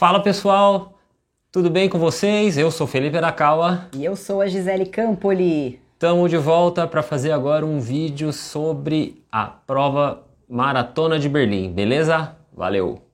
Fala pessoal, tudo bem com vocês? Eu sou Felipe Arakawa. E eu sou a Gisele Campoli. Estamos de volta para fazer agora um vídeo sobre a prova Maratona de Berlim, beleza? Valeu!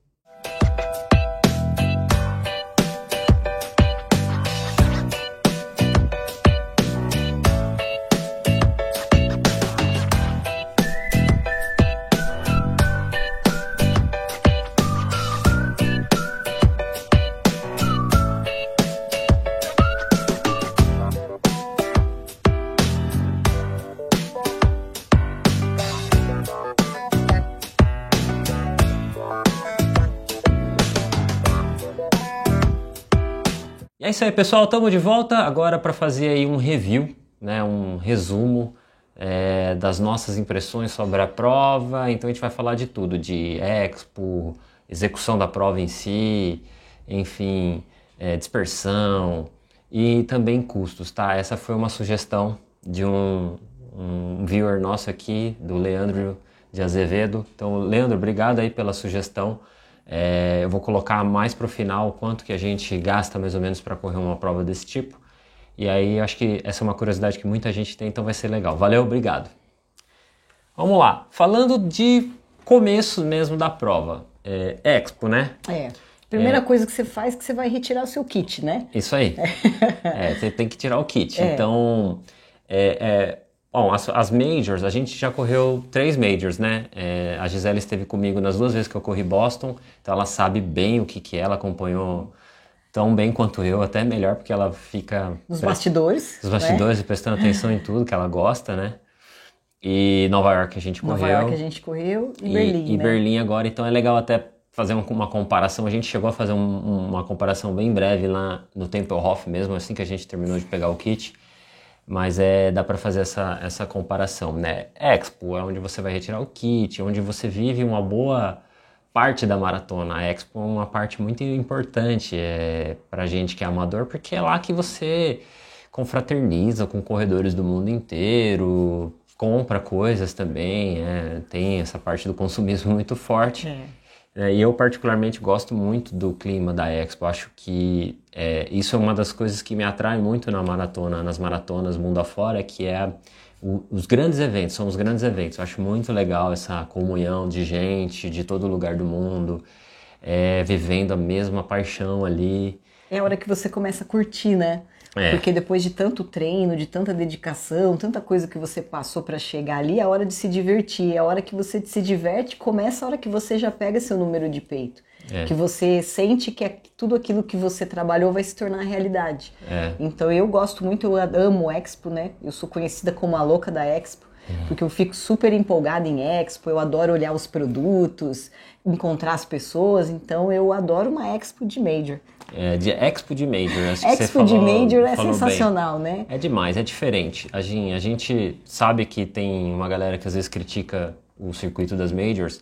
Isso aí, pessoal. Estamos de volta agora para fazer aí um review, né, um resumo é, das nossas impressões sobre a prova. Então a gente vai falar de tudo, de expo, execução da prova em si, enfim, é, dispersão e também custos, tá? Essa foi uma sugestão de um, um viewer nosso aqui, do Leandro de Azevedo. Então, Leandro, obrigado aí pela sugestão. É, eu vou colocar mais para o final quanto que a gente gasta mais ou menos para correr uma prova desse tipo. E aí acho que essa é uma curiosidade que muita gente tem, então vai ser legal. Valeu, obrigado. Vamos lá, falando de começo mesmo da prova, é, Expo, né? É. Primeira é. coisa que você faz é que você vai retirar o seu kit, né? Isso aí. é, você tem que tirar o kit. É. Então, é, é Bom, as, as, majors, a gente já correu três majors, né? É, a Gisele esteve comigo nas duas vezes que eu corri Boston, então ela sabe bem o que, que é, ela acompanhou tão bem quanto eu, até melhor, porque ela fica... Nos bastidores. Nos bastidores, né? prestando atenção em tudo que ela gosta, né? E Nova York a gente correu. Nova York a gente correu e, e Berlim, E né? Berlim agora, então é legal até fazer uma, uma comparação. A gente chegou a fazer um, uma comparação bem breve lá no Tempelhof mesmo, assim que a gente terminou de pegar o kit mas é dá para fazer essa, essa comparação, né? Expo é onde você vai retirar o kit, onde você vive uma boa parte da maratona. A Expo é uma parte muito importante é, para gente que é amador, porque é lá que você confraterniza com corredores do mundo inteiro, compra coisas também, é, tem essa parte do consumismo muito forte. É. É, e eu particularmente gosto muito do clima da Expo. Acho que é, isso é uma das coisas que me atrai muito na maratona, nas maratonas mundo afora, que é o, os grandes eventos. São os grandes eventos. Eu acho muito legal essa comunhão de gente de todo lugar do mundo, é, vivendo a mesma paixão ali. É a hora que você começa a curtir, né? É. Porque depois de tanto treino, de tanta dedicação, tanta coisa que você passou para chegar ali, é a hora de se divertir. É a hora que você se diverte, começa a hora que você já pega seu número de peito. É. Que você sente que é, tudo aquilo que você trabalhou vai se tornar realidade. É. Então eu gosto muito, eu amo Expo, né? Eu sou conhecida como a louca da Expo, uhum. porque eu fico super empolgada em Expo, eu adoro olhar os produtos, encontrar as pessoas, então eu adoro uma Expo de Major. É, de Expo de Major. Acho Expo de Major é sensacional, bem. né? É demais, é diferente. A gente, a gente sabe que tem uma galera que às vezes critica o circuito das Majors.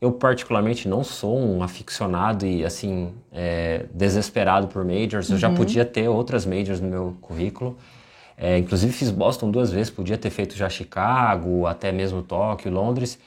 Eu particularmente não sou um aficionado e assim é, desesperado por Majors. Eu uhum. já podia ter outras Majors no meu currículo. É, inclusive fiz Boston duas vezes, podia ter feito já Chicago, até mesmo Tóquio, Londres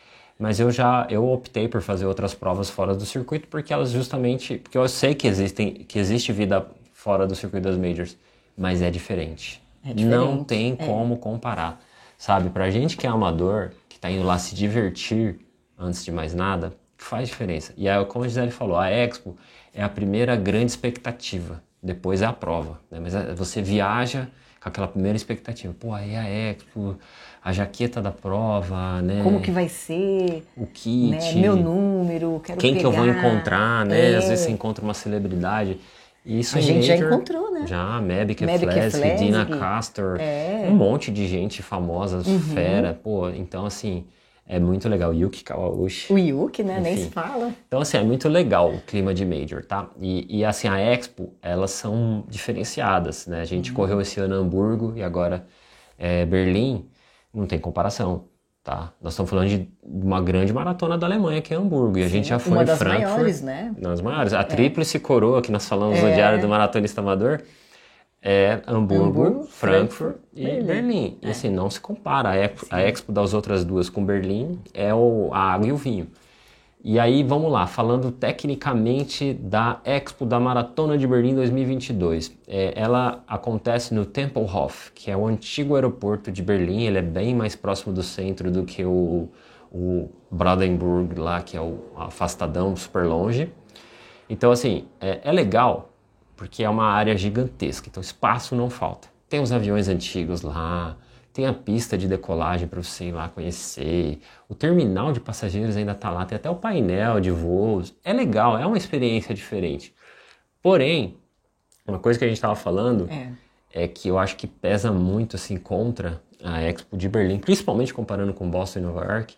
mas eu já eu optei por fazer outras provas fora do circuito porque elas justamente porque eu sei que existem que existe vida fora do circuito das majors, mas é diferente. É diferente. Não tem é. como comparar, sabe? Pra gente que é amador, que tá indo lá se divertir antes de mais nada, faz diferença. E aí, como a Gisele falou, a Expo é a primeira grande expectativa, depois é a prova, né? Mas é, você viaja com aquela primeira expectativa, pô, aí é a Expo, a jaqueta da prova, né? Como que vai ser? O kit. Né? Meu número, quero Quem pegar. que eu vou encontrar, né? É. Às vezes você encontra uma celebridade. Isso a gente Major, já encontrou, né? Já, Mavic Flask, Dina Castor, é. um monte de gente famosa, uhum. fera, pô, então assim, é muito legal. Yuki Kawauchi. O Yuki, né? Enfim. Nem se fala. Então, assim, é muito legal o clima de Major, tá? E, e assim, a Expo, elas são diferenciadas, né? A gente uhum. correu esse ano em Hamburgo e agora é, Berlim não tem comparação, tá? Nós estamos falando de uma grande maratona da Alemanha, que é Hamburgo, e a Sim, gente já foi uma em das Frankfurt. Maiores, né? Uma das maiores. A é. tríplice coroa que nós falamos é. no diário do maratonista amador é Hamburgo, Hamburgo Frankfurt, Frankfurt, e Berlim. Berlim. E é. assim, não se compara. A Expo, a Expo das outras duas com Berlim é o, a água e o vinho. E aí, vamos lá, falando tecnicamente da Expo da Maratona de Berlim 2022. É, ela acontece no Tempelhof, que é o antigo aeroporto de Berlim. Ele é bem mais próximo do centro do que o, o Brandenburg lá, que é o afastadão, super longe. Então, assim, é, é legal porque é uma área gigantesca, então espaço não falta. Tem os aviões antigos lá, tem a pista de decolagem para você ir lá conhecer, o terminal de passageiros ainda está lá, tem até o painel de voos. É legal, é uma experiência diferente. Porém, uma coisa que a gente estava falando é. é. que eu acho que pesa muito assim contra a Expo de Berlim, principalmente comparando com Boston e Nova York,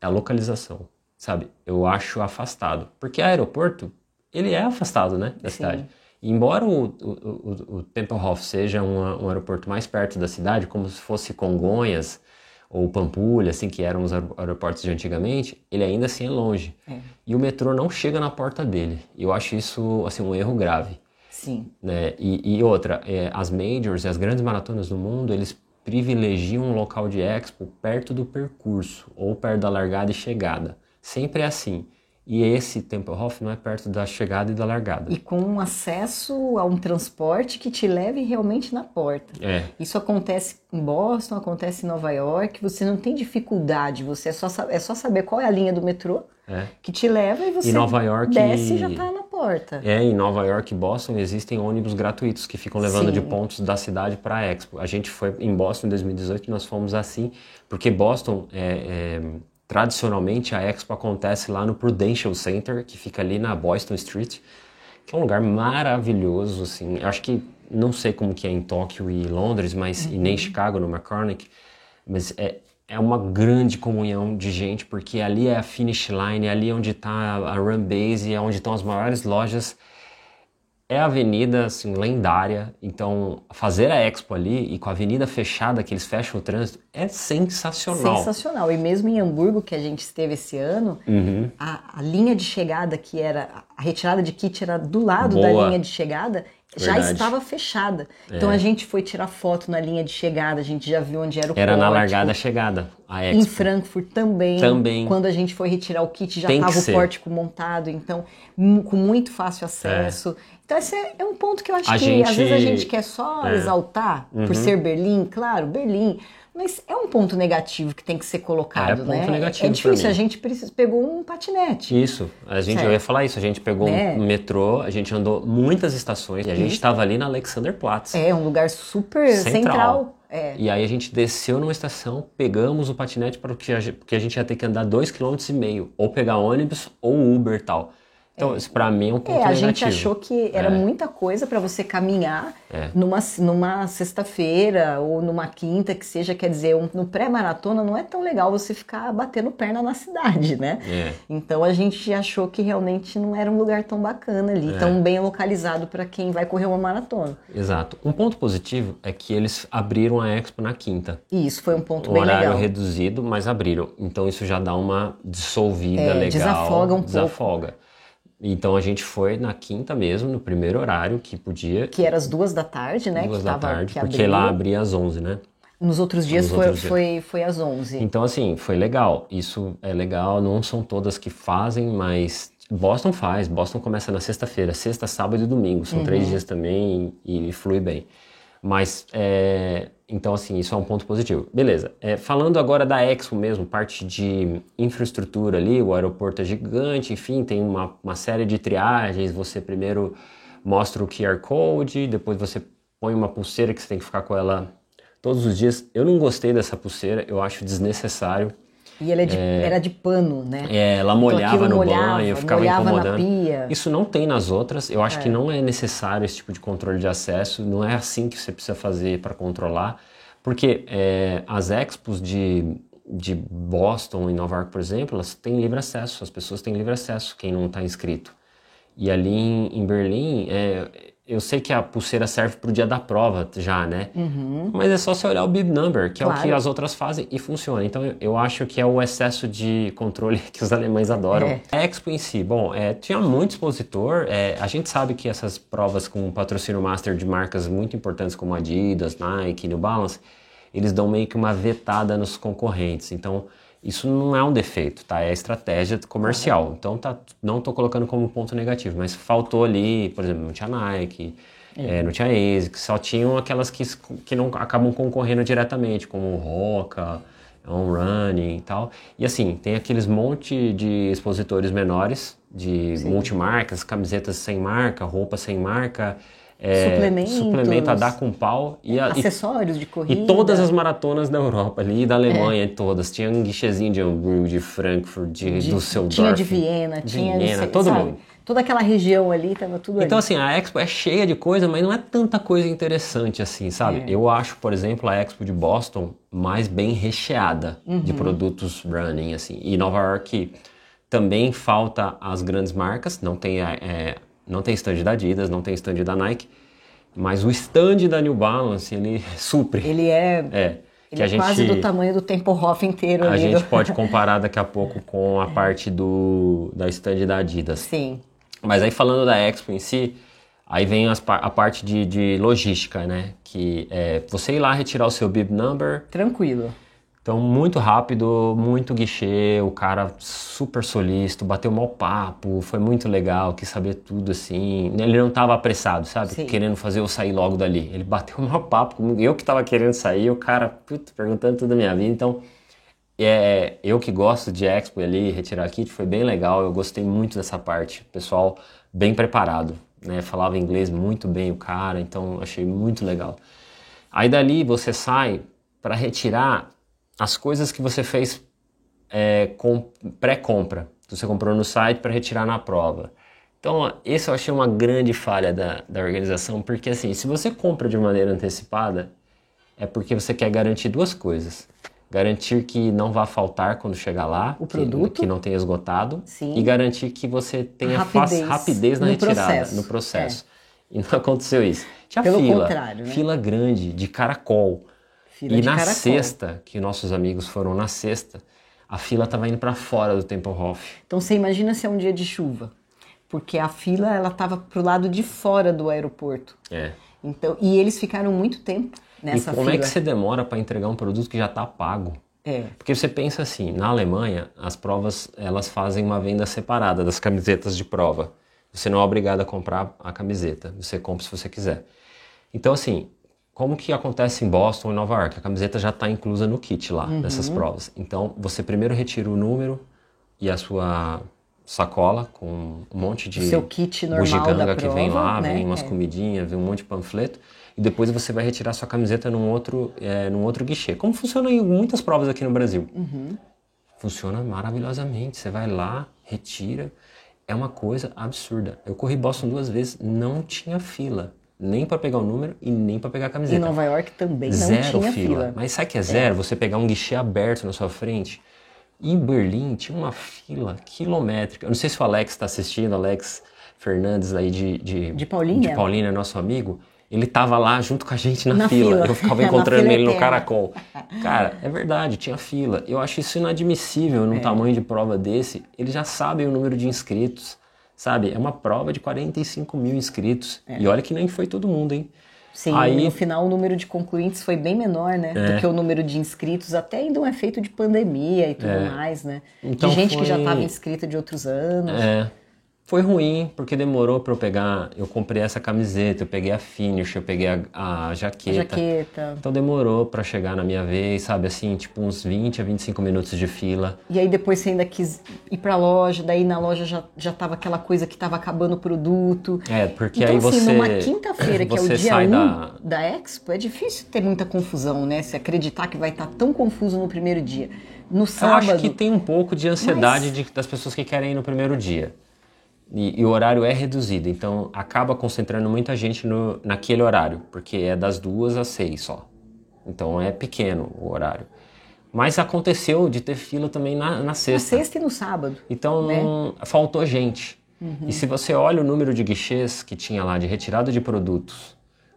é a localização, sabe? Eu acho afastado, porque o aeroporto ele é afastado, né, da Sim. cidade. Embora o, o, o, Tempelhof seja um, um aeroporto mais perto da cidade, como se fosse Congonhas ou Pampulha, assim, que eram os aeroportos de antigamente, ele ainda assim é longe. É. E o metrô não chega na porta dele. Eu acho isso, assim, um erro grave. Sim. Né? E, e outra, é, as majors e as grandes maratonas do mundo, eles privilegiam um local de expo perto do percurso, ou perto da largada e chegada. Sempre é assim. E esse Tempelhof não é perto da chegada e da largada. E com acesso a um transporte que te leve realmente na porta. É. Isso acontece em Boston, acontece em Nova York, você não tem dificuldade, você é só, é só saber qual é a linha do metrô é. que te leva e você Nova York, desce e já está na porta. É, em Nova York e Boston existem ônibus gratuitos que ficam levando Sim. de pontos da cidade para a Expo. A gente foi em Boston em 2018 nós fomos assim, porque Boston é, é Tradicionalmente, a Expo acontece lá no Prudential Center, que fica ali na Boylston Street, que é um lugar maravilhoso, assim. Acho que não sei como que é em Tóquio e Londres, mas uhum. e nem uhum. Chicago no McCormick, mas é, é uma grande comunhão de gente, porque ali é a finish line, é ali onde está a run base, é onde estão as maiores lojas é a avenida assim, lendária, então fazer a Expo ali e com a avenida fechada, que eles fecham o trânsito, é sensacional. Sensacional. E mesmo em Hamburgo, que a gente esteve esse ano, uhum. a, a, linha de chegada, que era a retirada de kit era do lado Boa. da linha de chegada, Verdade. já estava fechada. É. Então a gente foi tirar foto na linha de chegada, a gente já viu onde era o Era pórtico. na largada chegada, a Expo. Em Frankfurt também. Também. Quando a gente foi retirar o kit já estava o pórtico montado, então com muito fácil acesso. É. Então esse é um ponto que eu acho a que gente... às vezes a gente quer só é. exaltar uhum. por ser Berlim, claro, Berlim, mas é um ponto negativo que tem que ser colocado, é, ponto né? Negativo é difícil, a gente precisa, pegou um patinete. Isso, a gente, eu ia falar isso, a gente pegou é. um metrô, a gente andou muitas estações e a gente estava ali na Alexanderplatz. É, um lugar super central. central. É. E aí a gente desceu numa estação, pegamos o patinete para porque a gente ia ter que andar dois km e meio, ou pegar ônibus ou Uber e tal. Então, é. isso para mim é um ponto é, a negativo. gente achou que era é. muita coisa para você caminhar é. numa, numa sexta-feira ou numa quinta, que seja, quer dizer, um, no pré-maratona não é tão legal você ficar batendo perna na cidade, né? É. Então a gente achou que realmente não era um lugar tão bacana ali, é. tão bem localizado para quem vai correr uma maratona. Exato. Um ponto positivo é que eles abriram a Expo na quinta. Isso foi um ponto um bem legal. horário reduzido, mas abriram. Então isso já dá uma dissolvida legal. Desafoga um desafoga. pouco. Então a gente foi na quinta mesmo, no primeiro horário que podia. Que era as duas da tarde, né? Duas que da tava, tarde, porque abriu. lá abria às 11, né? Nos outros dias, Nos foi, outros dias. Foi, foi às 11. Então, assim, foi legal. Isso é legal, não são todas que fazem, mas Boston faz. Boston começa na sexta-feira, sexta, sábado e domingo. São uhum. três dias também e, e flui bem. Mas, é, então, assim, isso é um ponto positivo. Beleza. É, falando agora da Expo mesmo, parte de infraestrutura ali, o aeroporto é gigante, enfim, tem uma, uma série de triagens. Você primeiro mostra o QR Code, depois você põe uma pulseira que você tem que ficar com ela todos os dias. Eu não gostei dessa pulseira, eu acho desnecessário. E ela é de, é, era de pano, né? É, ela molhava então, no molhava, banho, ficava molhava incomodando. Na pia. Isso não tem nas outras. Eu acho é. que não é necessário esse tipo de controle de acesso. Não é assim que você precisa fazer para controlar. Porque é, as expos de, de Boston e Nova York, por exemplo, elas têm livre acesso. As pessoas têm livre acesso, quem não está inscrito. E ali em, em Berlim, é, eu sei que a pulseira serve para o dia da prova já, né? Uhum. Mas é só você olhar o bib number, que claro. é o que as outras fazem e funciona. Então eu acho que é o excesso de controle que os alemães adoram. É. A Expo em si, bom, é, tinha muito expositor. É, a gente sabe que essas provas com patrocínio master de marcas muito importantes como Adidas, Nike, New Balance, eles dão meio que uma vetada nos concorrentes. Então Isso não é um defeito, tá? É estratégia comercial. Então tá, não estou colocando como ponto negativo, mas faltou ali, por exemplo, não tinha Nike, é. É, não tinha ASICS, só tinham aquelas que, que não acabam concorrendo diretamente, como Roca, On Running e tal. E assim, tem aqueles monte de expositores menores, de Sim. multimarcas, camisetas sem marca, roupa sem marca, é, suplemento a dar com pau. E a, acessórios e, de corrida. E todas as maratonas da Europa ali, da Alemanha, é. todas. Tinha um guichezinho de Hamburgo, de Frankfurt, de, de Düsseldorf. Tinha de Viena, tinha... Viena, todo sabe? mundo. Toda aquela região ali, tava tudo Então ali. assim, a Expo é cheia de coisa, mas não é tanta coisa interessante assim, sabe? É. Eu acho, por exemplo, a Expo de Boston mais bem recheada uhum. de produtos running, assim. E Nova York também falta as grandes marcas, não tem, é, não tem stand da Adidas, não tem stand da Nike, mas o stand da New Balance, ele supre. Ele é... É. Ele é gente, quase do tamanho do Tempo Hoff inteiro. A gente pode comparar daqui a pouco com a parte do, da stand da Adidas. Sim. Mas aí falando da Expo em si, aí vem as, a parte de, de logística, né? Que é você ir lá retirar o seu bib number. Tranquilo. Então, muito rápido, muito guichê, o cara super solícito, bateu mal papo, foi muito legal, quis saber tudo assim. Ele não estava apressado, sabe? Sim. Querendo fazer eu sair logo dali. Ele bateu mal papo comigo, eu que estava querendo sair, o cara, puto, perguntando tudo da minha vida. Então, é, eu que gosto de Expo ali, retirar kit, foi bem legal, eu gostei muito dessa parte. Pessoal bem preparado, né? Falava inglês muito bem o cara, então achei muito legal. Aí dali você sai para retirar as coisas que você fez é, com pré-compra, que você comprou no site para retirar na prova. Então, esse eu achei uma grande falha da, da organização, porque assim, se você compra de maneira antecipada, é porque você quer garantir duas coisas garantir que não vá faltar quando chegar lá, o produto, que, que não tenha esgotado, Sim. e garantir que você tenha rapidez, rapidez na no retirada, processo. no processo. É. E não aconteceu isso. Tinha Pelo fila, contrário, né? fila grande de caracol. Fila e na sexta, que nossos amigos foram na sexta, a fila estava indo para fora do Tempelhof. Então você imagina se é um dia de chuva, porque a fila ela estava pro lado de fora do aeroporto. É. Então, e eles ficaram muito tempo nessa e como fila. é que você demora para entregar um produto que já está pago? É. Porque você pensa assim, na Alemanha, as provas elas fazem uma venda separada das camisetas de prova. Você não é obrigado a comprar a camiseta, você compra se você quiser. Então assim, como que acontece em Boston e Nova York? A camiseta já está inclusa no kit lá Uhum. dessas provas. Então você primeiro retira o número e a sua sacola com um monte de O seu kit normal bugiganga da que vem prova, lá, né? vem umas É. comidinhas, vem um monte de panfleto e depois você vai retirar sua camiseta num outro, é, num outro guichê. Como funciona em muitas provas aqui no Brasil. Uhum. Funciona maravilhosamente. Você vai lá, retira. É uma coisa absurda. Eu corri Boston duas vezes, não tinha fila. Nem para pegar o número e nem para pegar a Em camiseta. Nova York também não zero tinha fila. fila. Mas sabe que é zero? Você pegar um guichê aberto na sua frente. Em Berlim tinha uma fila quilométrica. Eu não sei se o Alex está assistindo, Alex Fernandes aí de, de, De Paulínia. de Paulínia, nosso amigo. Ele tava lá junto com a gente na, Na fila. fila. Eu ficava encontrando ele no caracol. Cara, é verdade, tinha fila. Eu acho isso inadmissível É. num tamanho de prova desse. Eles já sabem o número de inscritos, sabe? É uma prova de 45 mil inscritos. E olha que nem foi todo mundo, hein? Sim, Aí- no final o número de concluintes foi bem menor, né? É. Do que o número de inscritos, até ainda um efeito de pandemia e tudo É. mais, né? Então de gente que já foi- estava inscrita de outros anos. É. Foi ruim, porque demorou pra eu pegar. Eu comprei essa camiseta, eu peguei a finish, eu peguei a, a A jaqueta. jaqueta. Então demorou pra chegar na minha vez, sabe? Assim, tipo uns 20 a 25 minutos de fila. E aí depois você ainda quis ir pra loja, daí na loja já, já tava aquela coisa que tava acabando o produto. É, porque então, aí você. assim, numa quinta-feira, que é o você dia sai 1 da- da... Expo, é difícil ter muita confusão, né? Se acreditar que vai estar tão confuso no primeiro dia. No Eu sábado. acho que tem um pouco de ansiedade Mas- de- das pessoas que querem ir no primeiro dia. E, e o horário é reduzido, então acaba concentrando muita gente no, naquele horário, porque é das duas às seis só. Então é pequeno o horário. Mas aconteceu de ter fila também na, na Na sexta. sexta e no sábado. Então né? faltou gente. E se você olha o número de guichês que tinha lá de retirada de produtos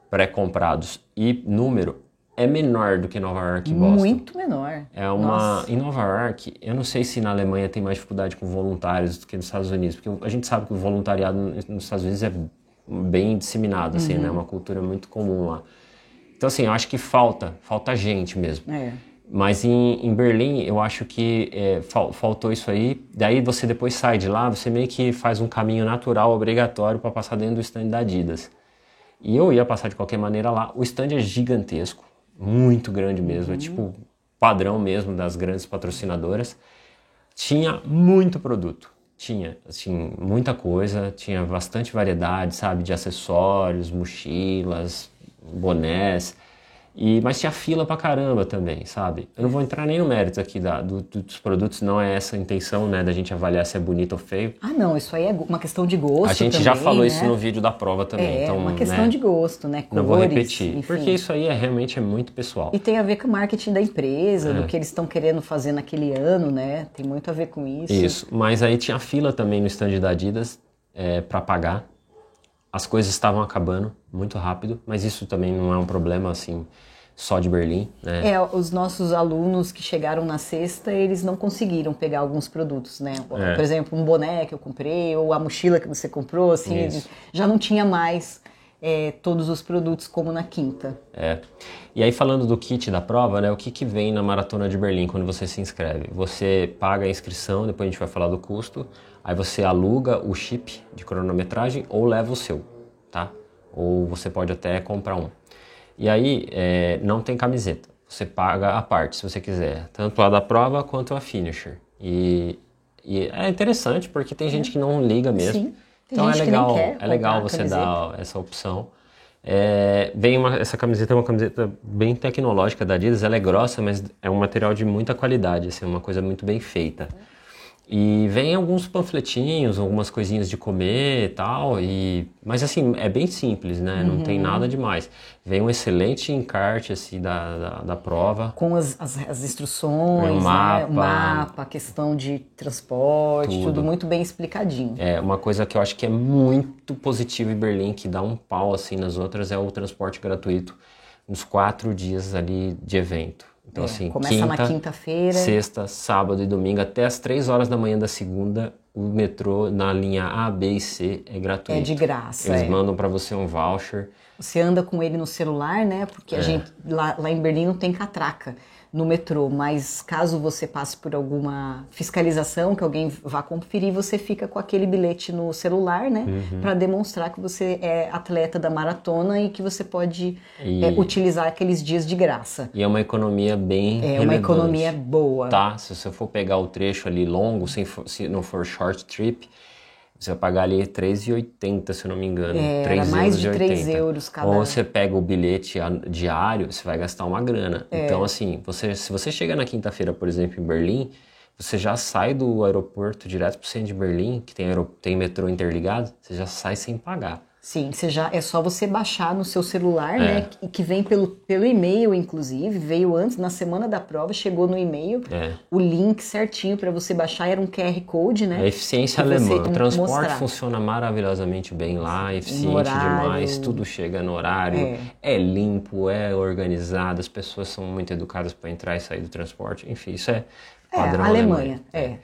pré-comprados e número, é menor do que Nova York e Boston. Muito menor. É uma. Nossa. Em Nova York, eu não sei se na Alemanha tem mais dificuldade com voluntários do que nos Estados Unidos, porque a gente sabe que o voluntariado nos Estados Unidos é bem disseminado, assim, Uhum. né? É uma cultura muito comum lá. Então, assim, eu acho que falta, falta gente mesmo. É. Mas em, em, Berlim, eu acho que é, fal, faltou isso aí. Daí você depois sai de lá, você meio que faz um caminho natural, obrigatório, para passar dentro do stand da Adidas. E eu ia passar de qualquer maneira lá. O stand é gigantesco, muito grande mesmo. É uhum. É tipo padrão mesmo das grandes patrocinadoras. Tinha muito produto. Tinha, assim, muita coisa. Tinha bastante variedade, sabe? De acessórios, mochilas, bonés. E, mas tinha fila pra caramba também, sabe? Eu não vou entrar nem no mérito aqui da, do, dos produtos, não é essa a intenção, né, da gente avaliar se é bonito ou feio. Ah, não, isso aí é uma questão de gosto. A gente também, já falou né? isso no vídeo da prova também. É, então, uma questão né, de gosto, né? Cores, não vou repetir, enfim. porque isso aí é realmente é muito pessoal. E tem a ver com o marketing da empresa, é. do que eles estão querendo fazer naquele ano, né? Tem muito a ver com isso. Isso, mas aí tinha fila também no stand da Adidas é, para pagar. As coisas estavam acabando muito rápido, mas isso também não é um problema assim só de Berlim, né? É, os nossos alunos que chegaram na sexta, eles não conseguiram pegar alguns produtos, né? É. Por exemplo, um boné que eu comprei, ou a mochila que você comprou, assim, já não tinha mais é, todos os produtos como na quinta. É. E aí falando do kit da prova, né? O que, que vem na Maratona de Berlim quando você se inscreve? Você paga a inscrição, depois a gente vai falar do custo, aí você aluga o chip de cronometragem ou leva o seu, tá? Ou você pode até comprar um. E aí é, não tem camiseta. Você paga a parte, se você quiser, tanto a da prova quanto a finisher. E, e é interessante porque tem gente que não liga mesmo. Sim. Então é legal, é legal você dar essa opção. É, vem uma, essa camiseta é uma camiseta bem tecnológica da Adidas, ela é grossa, mas é um material de muita qualidade, assim, uma coisa muito bem feita. E vem alguns panfletinhos, algumas coisinhas de comer e tal, e... mas assim, é bem simples, né? Não tem uhum. nada demais. Vem um excelente encarte assim, da, da, da prova. Com as, as, as instruções, o mapa, né? o mapa, a questão de transporte, tudo. tudo. muito bem explicadinho. É, uma coisa que eu acho que é muito positiva em Berlim, que dá um pau assim nas outras, é o transporte gratuito nos quatro dias ali de evento. Então, é, assim, começa quinta, na quinta-feira. Sexta, sábado e domingo, até as três horas da manhã da segunda, o metrô na linha A, B e C é gratuito. É de graça. Eles é. mandam para você um voucher. Você anda com ele no celular, né? Porque a é. gente lá, lá em Berlim não tem catraca no metrô, mas caso você passe por alguma fiscalização, que alguém vá conferir, você fica com aquele bilhete no celular, né, uhum. para demonstrar que você é atleta da maratona e que você pode e... é, utilizar aqueles dias de graça. E é uma economia bem É uma economia boa. Tá, se você for pegar o trecho ali longo, se, for, se não for short trip, você vai pagar ali 3,80, se eu não me engano. É, 3 era mais de 3 euros cada. Ou você pega o bilhete diário, você vai gastar uma grana. É. Então, assim, você, se você chega na quinta-feira, por exemplo, em Berlim, você já sai do aeroporto direto para o centro de Berlim, que tem, tem metrô interligado, você já sai sem pagar. Sim, você já, é só você baixar no seu celular, é. né? Que, que vem pelo, pelo e-mail, inclusive. Veio antes, na semana da prova, chegou no e-mail é. o link certinho para você baixar. Era um QR Code, né? É eficiência alemã. O transporte mostrar. funciona maravilhosamente bem lá, eficiente demais, tudo chega no horário, é. é limpo, é organizado, as pessoas são muito educadas para entrar e sair do transporte. Enfim, isso é, é padrão é, Alemanha. É.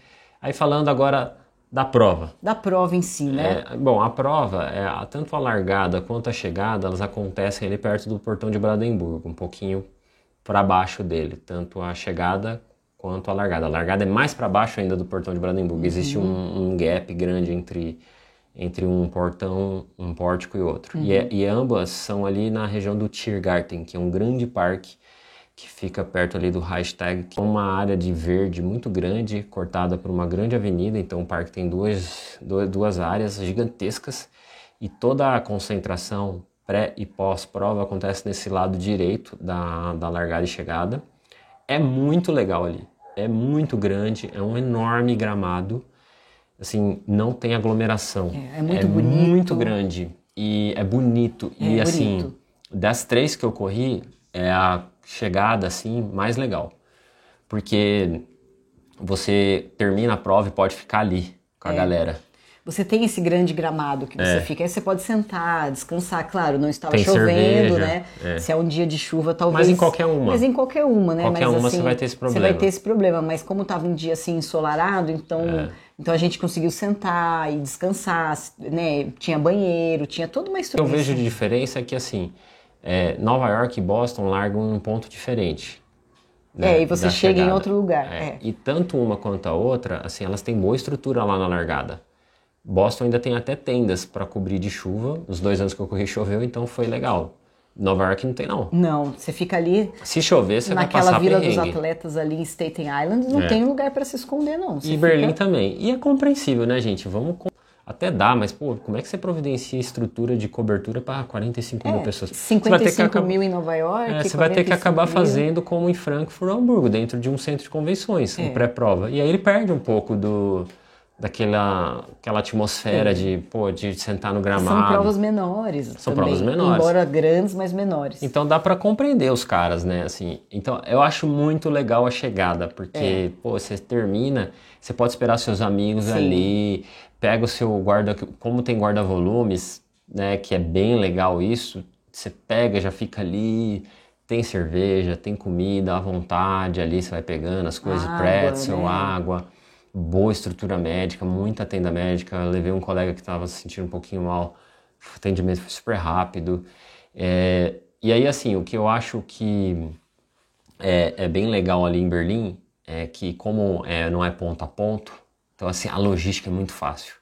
Aí falando agora da prova. Da prova em si, né? É, bom, a prova, é, tanto a largada quanto a chegada, elas acontecem ali perto do portão de Brandenburgo, um pouquinho para baixo dele, tanto a chegada quanto a largada. A largada é mais para baixo ainda do portão de Brandenburgo. Uhum. Existe um, um, gap grande entre, entre um portão, um pórtico e outro. Uhum. E, é, e ambas são ali na região do Tiergarten, que é um grande parque que fica perto ali do hashtag, que é uma área de verde muito grande, cortada por uma grande avenida, então o parque tem duas, duas áreas gigantescas e toda a concentração pré e pós-prova acontece nesse lado direito da, da largada e chegada. É muito legal ali, é muito grande, é um enorme gramado, assim, não tem aglomeração. É, é muito é bonito. muito grande e é bonito. É e assim, bonito. das três que eu corri, é a chegada assim mais legal. Porque você termina a prova e pode ficar ali com a é. galera. Você tem esse grande gramado que você é. fica, aí você pode sentar, descansar, claro, não estava tem chovendo, cerveja, né? É. Se é um dia de chuva, talvez. Mas em qualquer uma. Mas em qualquer uma, né? Qualquer mas, uma assim, você vai ter esse problema. Você vai ter esse problema, mas como estava um dia assim ensolarado, então, é. então a gente conseguiu sentar e descansar, né? Tinha banheiro, tinha toda uma estrutura. O que eu vejo de diferença é que assim, é, Nova York e Boston largam em um ponto diferente. Né, é, e você chega chegada. em outro lugar. É. É. E tanto uma quanto a outra, assim, elas têm boa estrutura lá na largada. Boston ainda tem até tendas para cobrir de chuva. Os dois anos que eu corri choveu, então foi legal. Nova York não tem não. Não, você fica ali. Se chover, você vai passar Naquela vila perrengue. dos atletas ali em Staten Island, não é. tem lugar para se esconder não. Você e fica... Berlim também. E é compreensível, né, gente? Vamos até dá, mas pô, como é que você providencia estrutura de cobertura para 45 é, mil pessoas? 55 mil em Nova York. É, você vai ter que acabar mil. fazendo como em Frankfurt ou Hamburgo, dentro de um centro de convenções, é. um pré-prova. E aí ele perde um pouco do daquela aquela atmosfera Sim. de, pô, de sentar no gramado. São provas menores. São também, provas menores. Embora grandes, mas menores. Então dá para compreender os caras, né? Assim, então eu acho muito legal a chegada, porque, é. pô, você termina, você pode esperar seus amigos Sim. ali, pega o seu guarda, como tem guarda-volumes, né, que é bem legal isso, você pega, já fica ali, tem cerveja, tem comida à vontade ali, você vai pegando as coisas, água, pretzel, né? água boa estrutura médica, muita tenda médica. Eu levei um colega que estava se sentindo um pouquinho mal, o atendimento foi super rápido. É, e aí, assim, o que eu acho que é, é bem legal ali em Berlim é que, como é, não é ponto a ponto, então, assim, a logística é muito fácil.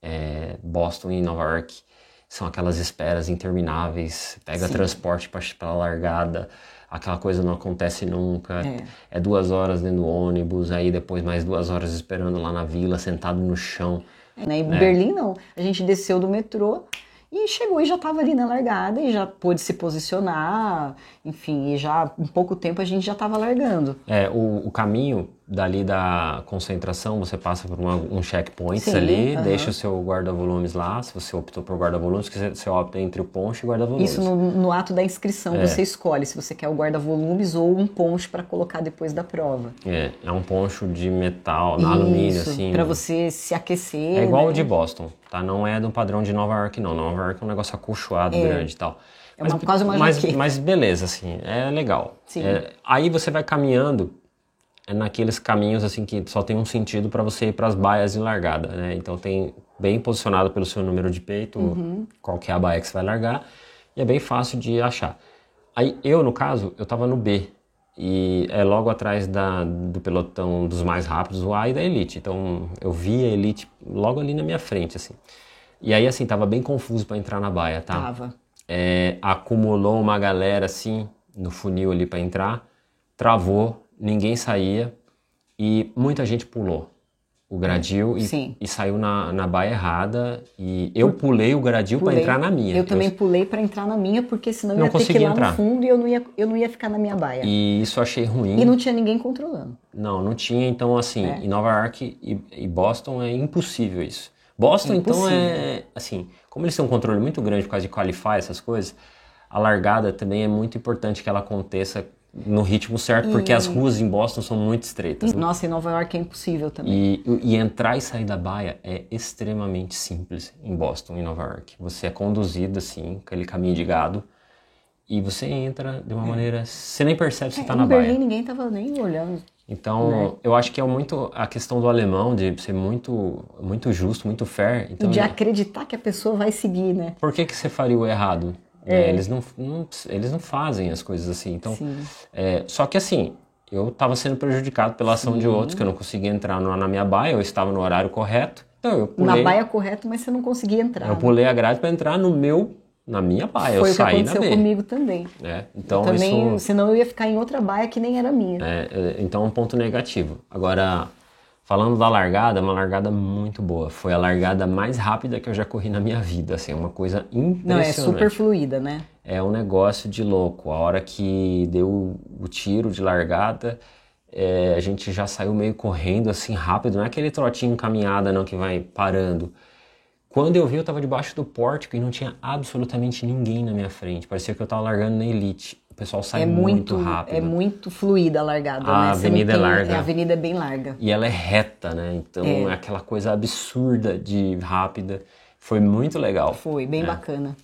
É, Boston e Nova York são aquelas esperas intermináveis, pega Sim. transporte para largada aquela coisa não acontece nunca. É. é. duas horas dentro do ônibus, aí depois mais duas horas esperando lá na vila, sentado no chão. É, né? Em é. Berlim não. A gente desceu do metrô, e chegou e já estava ali na largada e já pôde se posicionar, enfim, e já em pouco tempo a gente já estava largando. É, o, o, caminho dali da concentração, você passa por uma, um checkpoint Sim, ali, uh -huh. deixa o seu guarda-volumes lá, se você optou por guarda-volumes, que você opta entre o ponche e o guarda-volumes. Isso no, no, ato da inscrição é. você escolhe se você quer o guarda-volumes ou um ponche para colocar depois da prova. É, é um poncho de metal, Isso, alumínio, assim. para você se aquecer. É igual né? o de Boston tá? Não é do padrão de Nova York, não. Nova York é um negócio acolchoado, é. grande e tal. É uma, mas, quase uma mas, mas beleza, assim, é legal. É, aí você vai caminhando é naqueles caminhos assim que só tem um sentido para você ir para as baias de largada, né? Então tem bem posicionado pelo seu número de peito, uhum. qual que é a baia que você vai largar, e é bem fácil de achar. Aí eu, no caso, eu tava no B, e é logo atrás da, do pelotão dos mais rápidos, o A e da Elite. Então eu vi a Elite logo ali na minha frente, assim. E aí, assim, tava bem confuso para entrar na baia, tá? Tava. É, acumulou uma galera, assim, no funil ali para entrar, travou, ninguém saía e muita gente pulou o gradil e, e, saiu na, na baia errada. E eu pulei o gradil para entrar na minha. Eu também eu, pulei para entrar na minha, porque senão eu ia ter que ir lá entrar. no fundo e eu não, ia, eu não ia ficar na minha baia. E isso eu achei ruim. E não tinha ninguém controlando. Não, não tinha. Então, assim, é. em Nova York e, e, Boston é impossível isso. Boston, impossível. então, é assim, como eles têm um controle muito grande por causa de qualify, essas coisas, a largada também é muito importante que ela aconteça no ritmo certo, porque as ruas em Boston são muito estreitas. Né? Nossa, em Nova York é impossível também. E, e, entrar e sair da baia é extremamente simples em Boston, em Nova York. Você é conduzido assim, aquele caminho de gado, e você entra de uma é. maneira. Você nem percebe que você está é, na baia. Em Berlim ninguém estava nem olhando. Então, né? eu acho que é muito a questão do alemão de ser muito, muito justo, muito fair. Então, e de acreditar que a pessoa vai seguir, né? Por que, que você faria o errado? É. É, eles, não, não, eles não fazem as coisas assim. Então, é, só que assim, eu estava sendo prejudicado pela ação Sim. de outros, que eu não conseguia entrar no, na minha baia, eu estava no horário correto. Então eu pulei, na baia correta, mas você não conseguia entrar. Eu né? pulei a grade para entrar no meu, na minha baia. Foi eu o que aconteceu comigo também. É, então eu também, isso, senão eu ia ficar em outra baia que nem era minha. É, é então é um ponto negativo. Agora, Falando da largada, é uma largada muito boa. Foi a largada mais rápida que eu já corri na minha vida, assim, é uma coisa impressionante. Não, é super fluida, né? É um negócio de louco. A hora que deu o tiro de largada, é, a gente já saiu meio correndo assim rápido, não é aquele trotinho caminhada não que vai parando. Quando eu vi, eu estava debaixo do pórtico e não tinha absolutamente ninguém na minha frente. Parecia que eu estava largando na elite. O pessoal sai é muito, muito, rápido. É muito fluida a largada, a né? avenida é tem, é larga. A avenida é bem larga. E ela é reta, né? Então é, é aquela coisa absurda de rápida. Foi muito legal. Foi, bem né? bacana.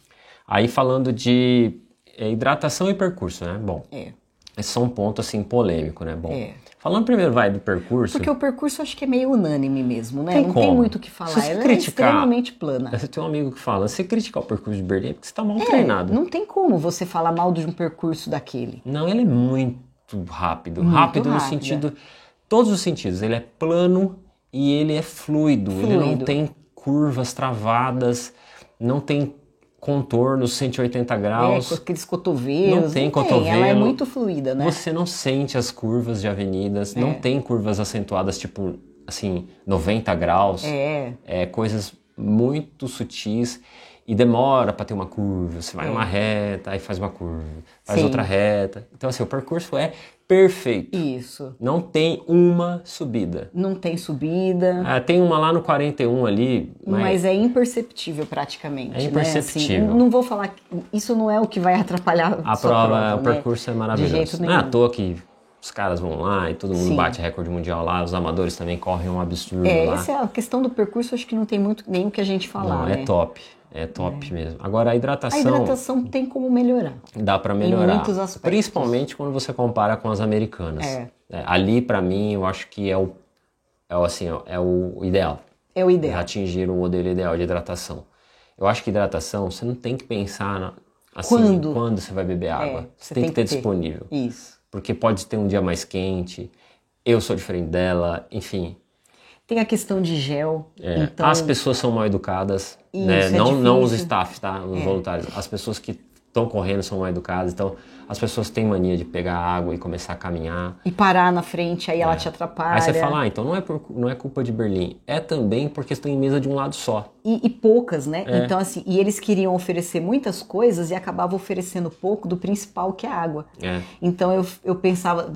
Aí falando de é, hidratação e percurso, né? Bom, é. esse é um ponto assim polêmico, né? Bom, é. Falando primeiro, vai, do percurso. Porque o percurso acho que é meio unânime mesmo, né? Tem não como. tem muito o que falar. Ela é criticar, é extremamente plana. Você tem um amigo que fala, se criticar o percurso de Berlim é porque você está mal é, treinado. Não tem como você falar mal de um percurso daquele. Não, ele é muito rápido. Muito rápido no sentido. Todos os sentidos. Ele é plano e ele é fluido. fluido. Ele não tem curvas travadas, não tem contornos 180 graus. É, aqueles cotovelos. Não tem não cotovelo. Tem. Ela é muito fluida, né? Você não sente as curvas de avenidas, é. não tem curvas acentuadas, tipo, assim, 90 graus. É. É coisas muito sutis e demora para ter uma curva. Você vai é. uma reta, aí faz uma curva, faz Sim. outra reta. Então, assim, o percurso é perfeito. Isso. Não tem uma subida. Não tem subida. Ah, tem uma lá no 41 ali. Mas, mas é imperceptível praticamente. É imperceptível. Né? Assim, não vou falar. Que isso não é o que vai atrapalhar a, a prova. prova o né? percurso é maravilhoso. De jeito nenhum. Não é à toa que os caras vão lá e todo mundo Sim. bate recorde mundial lá, os amadores também correm um absurdo é, lá. Essa é a questão do percurso, acho que não tem muito nem o que a gente falar. Não, é né? top. É top é. mesmo. Agora a hidratação. A hidratação tem como melhorar. Dá para melhorar. Em muitos aspectos. Principalmente quando você compara com as americanas. É. É, ali para mim eu acho que é o é o assim é o ideal. É o ideal. Atingir o modelo ideal de hidratação. Eu acho que hidratação você não tem que pensar na, assim quando, quando você vai beber é, água. você, tem, tem, que ter, ter disponível. Isso. Porque pode ter um dia mais quente. Eu sou diferente dela, enfim. Tem a questão de gel. É. Então... As pessoas são mal educadas, Isso, né? É não, não os staff, tá? Os é. voluntários. As pessoas que estão correndo são mal educadas. Então, as pessoas têm mania de pegar água e começar a caminhar. E parar na frente, aí ela é. te atrapalha. Aí você fala, ah, então não é, por, não é culpa de Berlim. É também porque estão em mesa de um lado só. E, e poucas, né? É. Então, assim, e eles queriam oferecer muitas coisas e acabavam oferecendo pouco do principal, que é a água. É. Então, eu, eu pensava,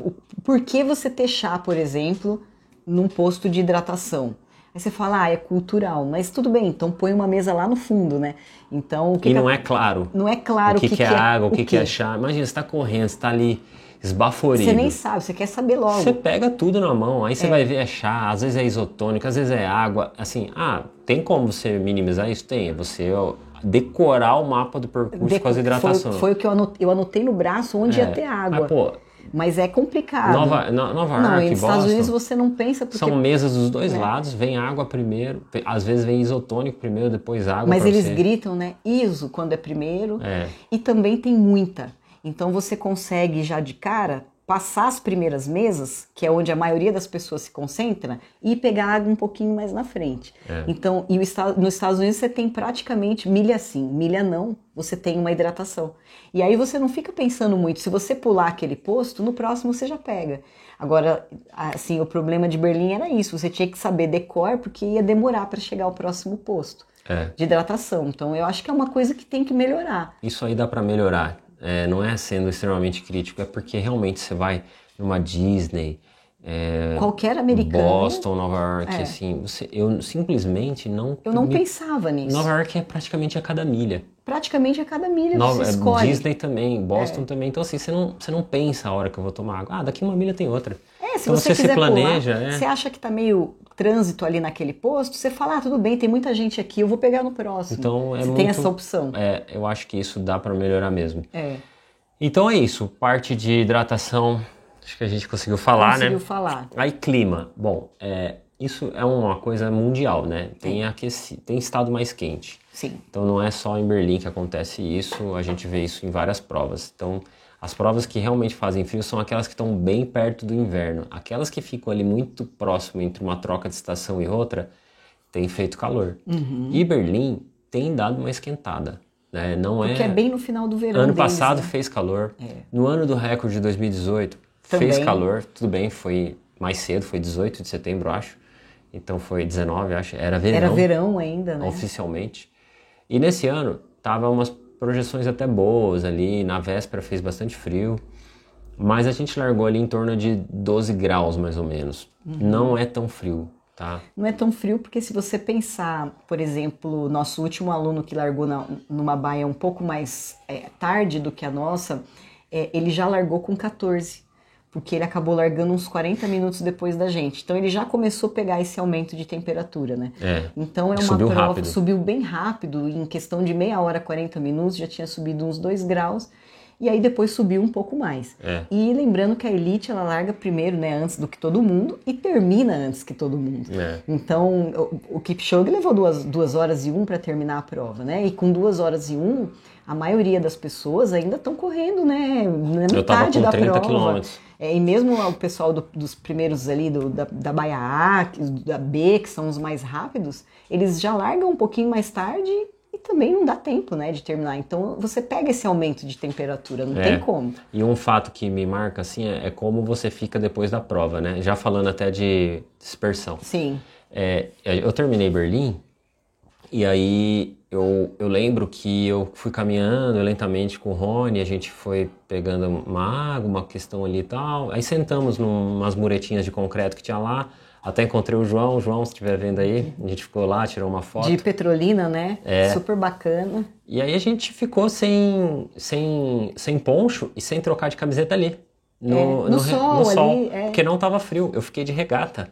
por que você ter chá, por exemplo num posto de hidratação. Aí você fala, ah, é cultural, mas tudo bem, então põe uma mesa lá no fundo, né? Então o que E que não é claro. Não é claro o que, que, que é, é água, o que, que é chá. Imagina, você está correndo, você está ali esbaforido. Você nem sabe, você quer saber logo. Você pega tudo na mão, aí você é. vai ver é chá, às vezes é isotônico, às vezes é água. Assim, ah, tem como você minimizar isso? Tem. É você ó, decorar o mapa do percurso com as hidratações. Foi, foi, o que eu anotei, eu anotei no braço onde é. ia ter água. Mas, pô, mas é complicado. Nova, Nova não, York, nos Boston, Estados Unidos você não pensa porque... São mesas dos dois é. lados, vem água primeiro, às vezes vem isotônico primeiro, depois água Mas eles você. gritam, né? ISO quando é primeiro. É. E também tem muita. Então você consegue já de cara passar as primeiras mesas, que é onde a maioria das pessoas se concentra, e pegar água um pouquinho mais na frente. É. Então, e nos Estados Unidos você tem praticamente milha sim, milha não, você tem uma hidratação. E aí você não fica pensando muito, se você pular aquele posto, no próximo você já pega. Agora, assim, o problema de Berlim era isso, você tinha que saber decor porque ia demorar para chegar ao próximo posto. É. De hidratação. Então, eu acho que é uma coisa que tem que melhorar. Isso aí dá para melhorar é, não é sendo extremamente crítico, é porque realmente você vai numa Disney, é, qualquer americano, Boston, Nova York, é. assim, você, eu simplesmente não. Eu não me, pensava nisso. Nova York é praticamente a cada milha. Praticamente a cada milha Nova, você escolhe. Disney também, Boston é. também. Então assim, você não, você não pensa a hora que eu vou tomar água. Ah, daqui uma milha tem outra. É, se então, você, você se planeja. Pular, é. Você acha que tá meio trânsito ali naquele posto, você fala, ah, tudo bem, tem muita gente aqui, eu vou pegar no próximo. Então é você muito, tem essa opção. É, eu acho que isso dá para melhorar mesmo. É. Então é isso, parte de hidratação, acho que a gente conseguiu falar, conseguiu né? Conseguiu falar. Aí clima, bom, é, isso é uma coisa mundial, né? Tem aqueci, tem estado mais quente. Sim. Então não é só em Berlim que acontece isso, a gente vê isso em várias provas. Então as provas que realmente fazem frio são aquelas que estão bem perto do inverno. Aquelas que ficam ali muito próximo entre uma troca de estação e outra, tem feito calor. Uhum. E Berlim tem dado uma esquentada. Né? Não Porque é... é bem no final do verão. Ano deles, passado né? fez calor. É. No ano do recorde de 2018 Também. fez calor. Tudo bem, foi mais cedo, foi 18 de setembro, acho. Então foi 19, acho. Era verão. Era verão ainda, né? Oficialmente. E nesse ano tava umas projeções até boas ali. Na véspera fez bastante frio. Mas a gente largou ali em torno de 12 graus, mais ou menos. Uhum. Não é tão frio. Tá. Não é tão frio porque se você pensar, por exemplo, nosso último aluno que largou na, numa baia um pouco mais é, tarde do que a nossa, é, ele já largou com 14, porque ele acabou largando uns 40 minutos depois da gente. Então ele já começou a pegar esse aumento de temperatura, né? É. Então é uma subiu prova, rápido. subiu bem rápido, em questão de meia hora, 40 minutos, já tinha subido uns 2 graus e aí depois subiu um pouco mais. É. E lembrando que a elite ela larga primeiro, né, antes do que todo mundo e termina antes que todo mundo. É. Então o, o Kipchoge levou duas, duas horas e um para terminar a prova, né? E com duas horas e um a maioria das pessoas ainda estão correndo, né? Na metade tava com da 30 prova. quilômetros. É, e mesmo o pessoal do- dos primeiros ali, do, da, da Baia A, da B, que são os mais rápidos, eles já largam um pouquinho mais tarde e também não dá tempo, né, de terminar. Então você pega esse aumento de temperatura, não É. tem como. E um fato que me marca assim é, é como você fica depois da prova, né? Já falando até de dispersão. Sim. É, eu terminei Berlim e aí eu, eu lembro que eu fui caminhando lentamente com o Rony, a gente foi pegando uma água, uma questão ali e tal. Aí sentamos numas muretinhas de concreto que tinha lá. Até encontrei o João, João, se estiver vendo aí, a gente ficou lá, tirou uma foto. De Petrolina, né? É. Super bacana. E aí a gente ficou sem, sem, sem poncho e sem trocar de camiseta ali. No, É, no re- sol ali, é. Porque não tava frio. Eu fiquei de regata.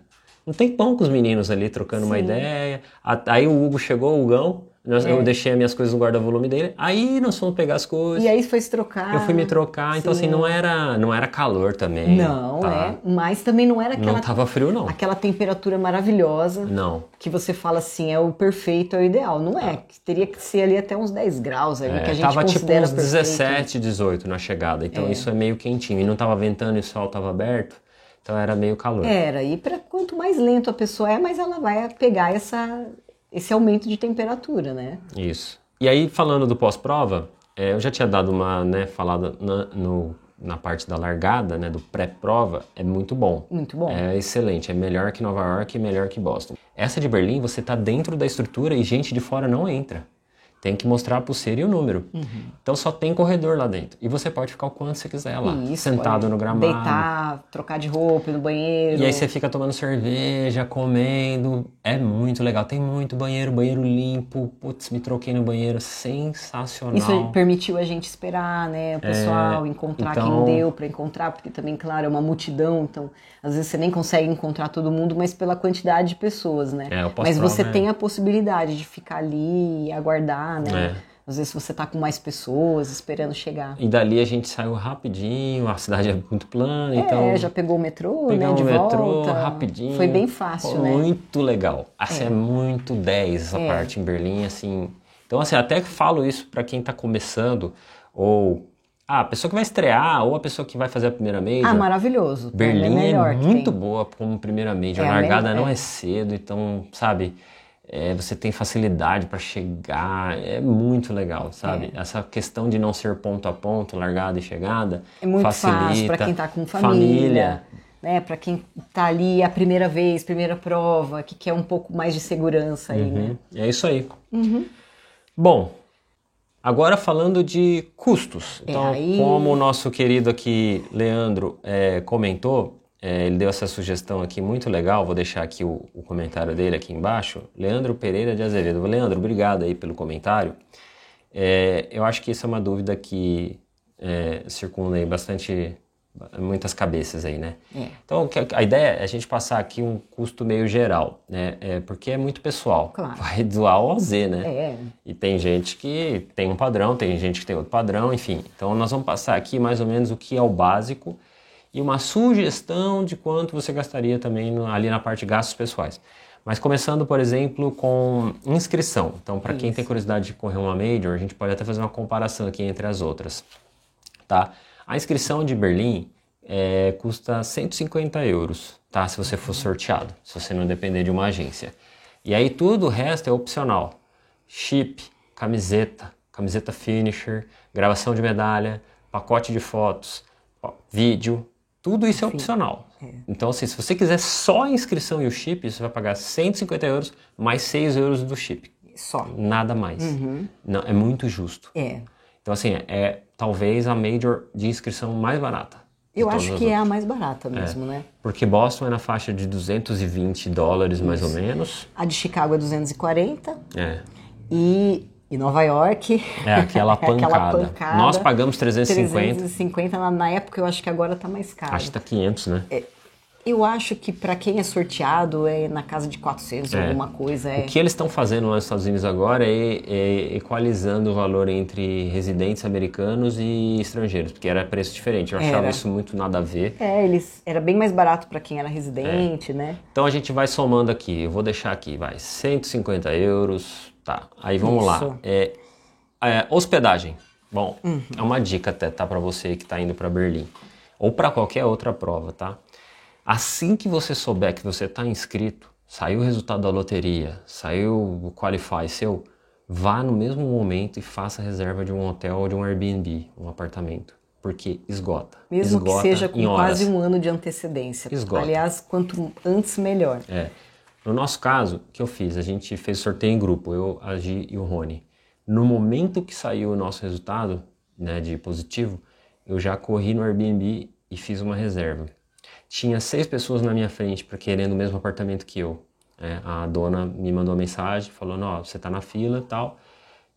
Um tempão com os meninos ali, trocando uma Sim. ideia. A- Aí o Hugo chegou, o Hugão. Nós- É. Eu deixei as minhas coisas no guarda-volume dele. Aí nós fomos pegar as coisas. E aí foi se trocar. eu fui me trocar. Então sim. assim, não era, não era calor também. Não, tá? é. Mas também não era aquela, Não tava frio, não. aquela temperatura maravilhosa Não. que você fala assim, é o perfeito, é o ideal. Não é. Teria que ser ali até uns 10 graus ali, É, que a gente tava tipo uns perfeito. né? 17, 18 na chegada. Então isso é meio quentinho. E não tava ventando e o sol tava aberto. Então era meio calor. Era, e pra, quanto mais lento a pessoa é, mais ela vai pegar essa, esse aumento de temperatura, né? Isso. E aí, falando do pós-prova, é, eu já tinha dado uma né, falada na, no- na parte da largada, né, do pré-prova, é muito bom. Muito bom. É excelente, é melhor que Nova York e melhor que Boston. Essa de Berlim, você tá dentro da estrutura e gente de fora não entra. Tem que mostrar a pulseira e o número. Uhum. Então só tem corredor lá dentro. E você pode ficar o quanto você quiser lá, Isso, sentado no gramado. Deitar, trocar de roupa ir no banheiro. E aí você fica tomando cerveja, comendo. É muito legal. Tem muito banheiro, banheiro limpo. Putz, me troquei no banheiro. Sensacional. Isso permitiu a gente esperar, né, o pessoal, encontrar então- quem deu para encontrar, porque também, claro, é uma multidão, então às vezes você nem consegue encontrar todo mundo, mas pela quantidade de pessoas, né? É, mas você é- tem a possibilidade de ficar ali e aguardar, né? É. Às vezes você tá com mais pessoas esperando chegar. E dali a gente saiu rapidinho, a cidade é muito plana, então. é, já pegou o metrô, né, Pegamos de o metrô volta. rapidinho. Foi bem fácil, Pô, né? Muito legal. Assim, é, muito 10 essa É. parte em Berlim, assim. Então, assim, até falo isso pra quem tá começando, ou ah, a pessoa que vai estrear, ou a pessoa que vai fazer a primeira major. Ah, maravilhoso. Berlim é é, que muito boa como primeira major. É a largada não é. é cedo, então, sabe, é, você tem facilidade para chegar. É muito legal, sabe? Essa questão de não ser ponto a ponto, largada e chegada, É muito facilita. fácil para quem tá com família, né? Para quem tá ali a primeira vez, primeira prova, que quer um pouco mais de segurança aí, né? Uhum. É isso aí. Bom, agora falando de custos. É, Então, aí- como o nosso querido aqui, Leandro, é, comentou, é, ele deu essa sugestão aqui muito legal, vou deixar aqui o, o comentário dele aqui embaixo. Leandro Pereira de Azevedo. Leandro, obrigado aí pelo comentário. É, eu acho que isso é uma dúvida que é, circunda aí bastante, muitas cabeças aí, né? É. Então, a ideia é a gente passar aqui um custo meio geral, né? É, porque é muito pessoal. Claro. Vai do A ao Z, né? É. E tem gente que tem um padrão, tem gente que tem outro padrão, enfim. Então, nós vamos passar aqui mais ou menos o que é o básico e uma sugestão de quanto você gastaria também ali na parte de gastos pessoais. Mas começando, por exemplo, com inscrição. Então, para quem tem curiosidade de correr uma major, a gente pode até fazer uma comparação aqui entre as outras. Tá? A inscrição de Berlim é, custa 150 euros, tá? Se você for sorteado, se você não depender de uma agência. E aí tudo o resto é opcional. Chip, camiseta, camiseta finisher, gravação de medalha, pacote de fotos, vídeo, tudo isso é opcional. Então, assim, se você quiser só a inscrição e o chip, você vai pagar 150 euros mais 6 euros do chip. Só. Nada mais. Não, é muito justo. É. Então, assim, é talvez a major de inscrição mais barata. Eu acho que é a outras. mais barata mesmo, né? Porque Boston é na faixa de 220 dólares, mais ou menos. A de Chicago é 240 É. e, e Nova York É aquela é pancada. pancada. Nós pagamos 350. 350 na, na época, eu acho que agora tá mais caro. Acho que tá 500, né? Eu acho que para quem é sorteado é na casa de 400 É. alguma coisa. É. O que eles estão fazendo lá nos Estados Unidos agora é, é equalizando o valor entre residentes americanos e estrangeiros, porque era preço diferente. Eu achava Era. isso muito nada a ver. É, eles era bem mais barato para quem era residente, né? Então a gente vai somando aqui. Eu vou deixar aqui, vai, 150 euros. Tá, aí vamos Isso. lá. É, É, hospedagem. Bom, uhum. é uma dica até, tá? Para você que está indo para Berlim. Ou para qualquer outra prova, tá? Assim que você souber que você está inscrito, saiu o resultado da loteria, saiu o Qualify seu, vá no mesmo momento e faça reserva de um hotel ou de um Airbnb, um apartamento. Porque esgota. Mesmo esgota que seja com quase um ano de antecedência. Esgota. Aliás, quanto antes, melhor. É. No nosso caso, o que eu fiz? A gente fez sorteio em grupo, eu, a Gi e o Rony. No momento que saiu o nosso resultado né, de positivo, eu já corri no Airbnb e fiz uma reserva. Tinha seis pessoas na minha frente para querendo o mesmo apartamento que eu. É, a dona me mandou uma mensagem falando: Ó, você está na fila e tal.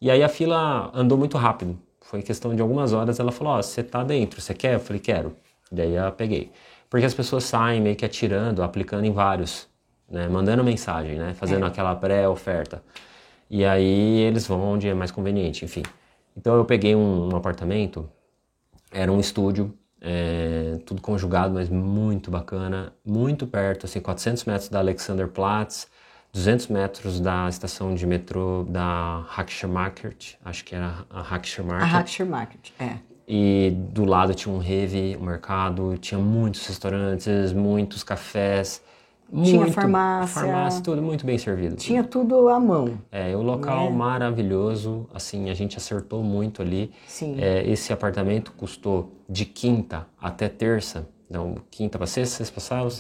E aí a fila andou muito rápido. Foi questão de algumas horas. Ela falou: Ó, você está dentro, você quer? Eu falei: Quero. Daí eu peguei. Porque as pessoas saem meio que atirando, aplicando em vários, né, mandando mensagem, né, fazendo é. aquela pré-oferta. E aí eles vão onde é mais conveniente, enfim. Então eu peguei um, um apartamento, era um estúdio, é, tudo conjugado, mas muito bacana, muito perto, assim, 400 metros da Alexanderplatz, 200 metros da estação de metrô da Hackscher Market, acho que era a Hackscher Market. A Hackscher Market, é. E do lado tinha um Rewe, um mercado, tinha muitos restaurantes, muitos cafés, tinha muito, farmácia. Farmácia, tudo muito bem servido. Tinha tudo à mão. É, o local né? maravilhoso, assim, a gente acertou muito ali. Sim. É, esse apartamento custou de quinta até terça, não, quinta para sexta, sexta para sábado,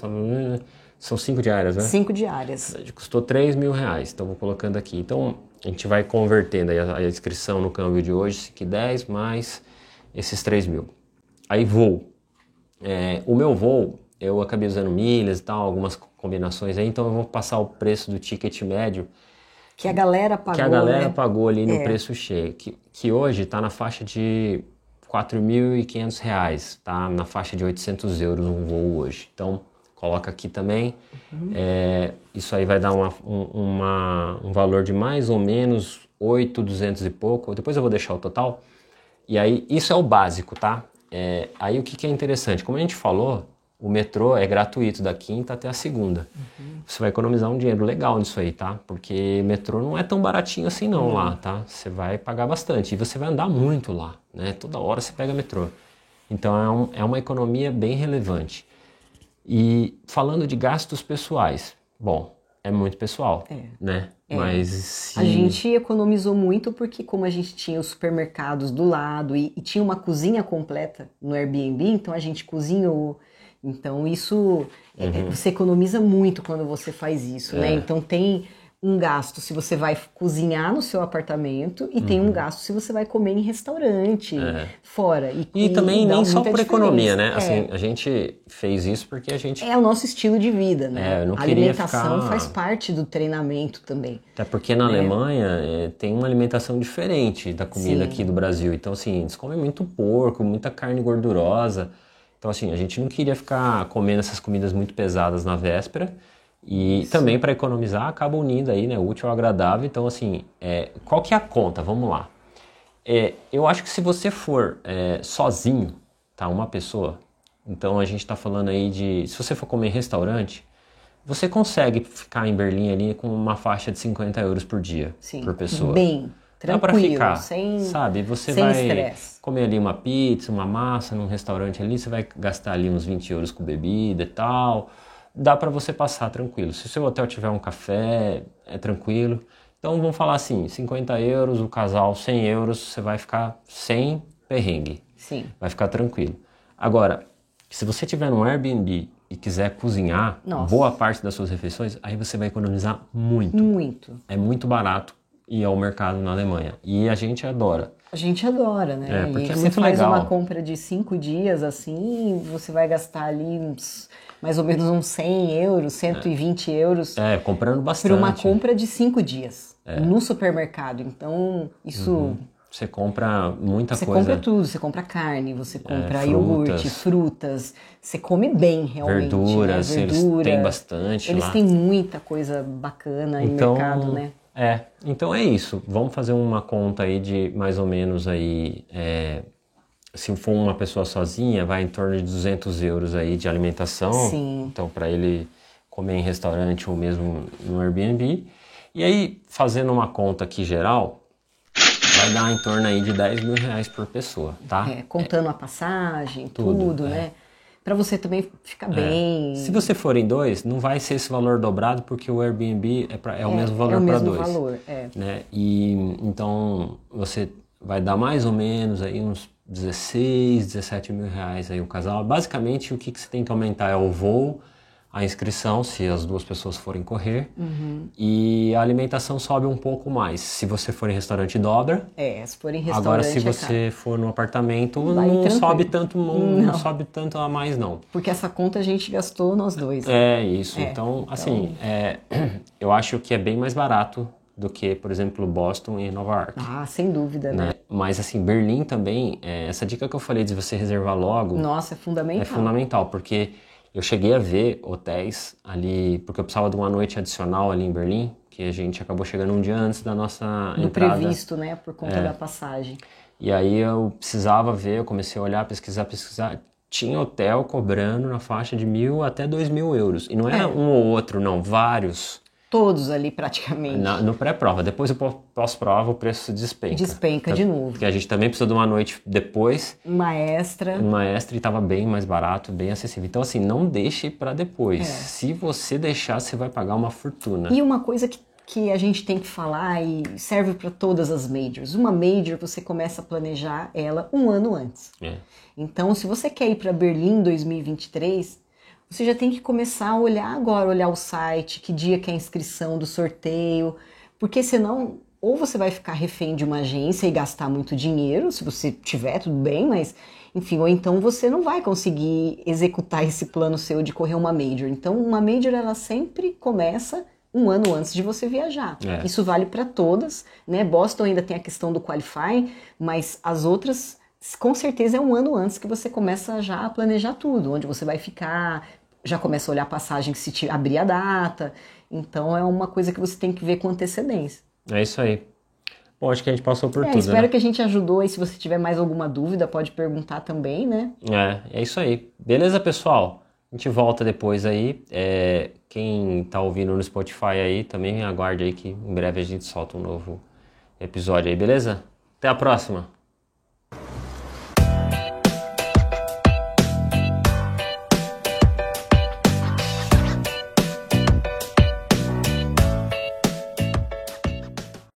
são cinco diárias, né? Cinco diárias. Custou três mil reais, então vou colocando aqui. Então, a gente vai convertendo aí a, a inscrição no câmbio de hoje, que 10 mais esses três mil. Aí voo. É, o meu voo, eu acabei usando milhas e tal, algumas combinações aí, então eu vou passar o preço do ticket médio. Que a galera pagou. Que a galera né? pagou ali no é. preço cheio. Que, que hoje está na faixa de R$ 4.500, tá? Na faixa de 800 euros um voo hoje. Então, coloca aqui também. Uhum. É, isso aí vai dar uma, um, uma, um valor de mais ou menos 8,200 e pouco. Depois eu vou deixar o total. E aí, isso é o básico, tá? É, aí o que, que é interessante? Como a gente falou, o metrô é gratuito da quinta até a segunda. Uhum. Você vai economizar um dinheiro legal nisso aí, tá? Porque metrô não é tão baratinho assim não uhum. lá, tá? Você vai pagar bastante e você vai andar muito lá, né? Toda hora você pega metrô. Então é, um, é uma economia bem relevante. E falando de gastos pessoais, bom, é muito pessoal, é. né? É. Mas a gente economizou muito porque como a gente tinha os supermercados do lado e, e tinha uma cozinha completa no Airbnb, então a gente cozinhou então isso é, é, uhum. você economiza muito quando você faz isso, né? é. né? Então tem um gasto se você vai cozinhar no seu apartamento e uhum. tem um uhum. gasto se você vai comer em restaurante é. fora. E, e, e também nem só por economia, né? É. Assim, a gente fez isso porque a gente... É o nosso estilo de vida, né? É, não a alimentação ficar... faz parte do treinamento também. Até porque na né? Alemanha é, tem uma alimentação diferente da comida Sim. aqui do Brasil. Então, assim, eles comem muito porco, muita carne gordurosa. Então, assim, a gente não queria ficar comendo essas comidas muito pesadas na véspera. E Isso. também para economizar, acaba unindo aí, né? Útil ao agradável. Então, assim, é, qual que é a conta? Vamos lá. É, eu acho que se você for é, sozinho, tá? Uma pessoa. Então a gente está falando aí de. Se você for comer em restaurante, você consegue ficar em Berlim ali com uma faixa de 50 euros por dia, Sim, por pessoa. Bem. Dá pra ficar, sem, sabe? Você sem vai estresse. comer ali uma pizza, uma massa num restaurante ali, você vai gastar ali uns 20 euros com bebida e tal. Dá para você passar tranquilo. Se o seu hotel tiver um café, é tranquilo. Então vamos falar assim, 50 euros, o casal 100 euros, você vai ficar sem perrengue. Sim. Vai ficar tranquilo. Agora, se você tiver no Airbnb e quiser cozinhar Nossa. boa parte das suas refeições, aí você vai economizar muito. Muito. É muito barato ir ao mercado na Alemanha. E a gente adora. A gente adora, né? É, porque e é você muito faz legal. uma compra de cinco dias assim, você vai gastar ali uns, mais ou menos uns 100 euros, 120 é. euros. É, comprando bastante. Por uma compra de cinco dias é. no supermercado. Então, isso. Uhum. Você compra muita você coisa. Você compra tudo, você compra carne, você compra é, iogurte, frutas, você come bem realmente. Verduras, né? Verdura, eles têm bastante. Eles lá. têm muita coisa bacana então, no mercado, né? É, então é isso. Vamos fazer uma conta aí de mais ou menos aí, é, se for uma pessoa sozinha, vai em torno de 200 euros aí de alimentação. Sim. Então para ele comer em restaurante ou mesmo no Airbnb. E aí fazendo uma conta aqui geral, vai dar em torno aí de 10 mil reais por pessoa, tá? É, contando é. a passagem, tudo, tudo é. né? Para você também ficar é. bem. Se você for em dois, não vai ser esse valor dobrado porque o Airbnb é, pra, é, o é, mesmo valor para dois. Valor, é. Né? E então você vai dar mais ou menos aí uns 16, 17 mil reais aí o casal. Basicamente o que, que você tem que aumentar é o voo a inscrição, se as duas pessoas forem correr, uhum. e a alimentação sobe um pouco mais. Se você for em restaurante, dobra. É, se for em restaurante. Agora, se é você for no apartamento, Vai não tranquilo. sobe tanto, não, não, sobe tanto a mais, não. Porque essa conta a gente gastou nós dois. É, isso. É, então, então, assim, é, eu acho que é bem mais barato do que, por exemplo, Boston e Nova York. Ah, sem dúvida, né? né? Mas assim, Berlim também, é, essa dica que eu falei de você reservar logo. Nossa, é fundamental. É fundamental, porque eu cheguei a ver hotéis ali, porque eu precisava de uma noite adicional ali em Berlim, que a gente acabou chegando um dia antes da nossa Do entrada. previsto, né, por conta é. da passagem. E aí eu precisava ver, eu comecei a olhar, pesquisar, pesquisar. Tinha hotel cobrando na faixa de mil até dois mil euros. E não era é. um ou outro, não, vários. Todos ali praticamente. Na, no pré-prova. Depois o pós-prova o preço despenca. Despenca de novo. Porque a gente também precisa de uma noite depois. Uma extra. Uma extra e estava bem mais barato, bem acessível. Então assim, não deixe para depois. É. Se você deixar, você vai pagar uma fortuna. E uma coisa que que a gente tem que falar e serve para todas as majors. Uma major você começa a planejar ela um ano antes. É. Então, se você quer ir para Berlim 2023, você já tem que começar a olhar agora, olhar o site, que dia que é a inscrição do sorteio, porque senão ou você vai ficar refém de uma agência e gastar muito dinheiro, se você tiver, tudo bem, mas enfim, ou então você não vai conseguir executar esse plano seu de correr uma major. Então, uma major ela sempre começa um ano antes de você viajar. É. Isso vale para todas, né? Boston ainda tem a questão do qualifying, mas as outras com certeza é um ano antes que você começa já a planejar tudo, onde você vai ficar, já começa a olhar a passagem se te abrir a data. Então é uma coisa que você tem que ver com antecedência. É isso aí. Bom, acho que a gente passou por é, tudo. Espero né? que a gente ajudou e se você tiver mais alguma dúvida, pode perguntar também, né? É, é isso aí. Beleza, pessoal? A gente volta depois aí. É, quem tá ouvindo no Spotify aí, também aguarde aí que em breve a gente solta um novo episódio aí, beleza? Até a próxima!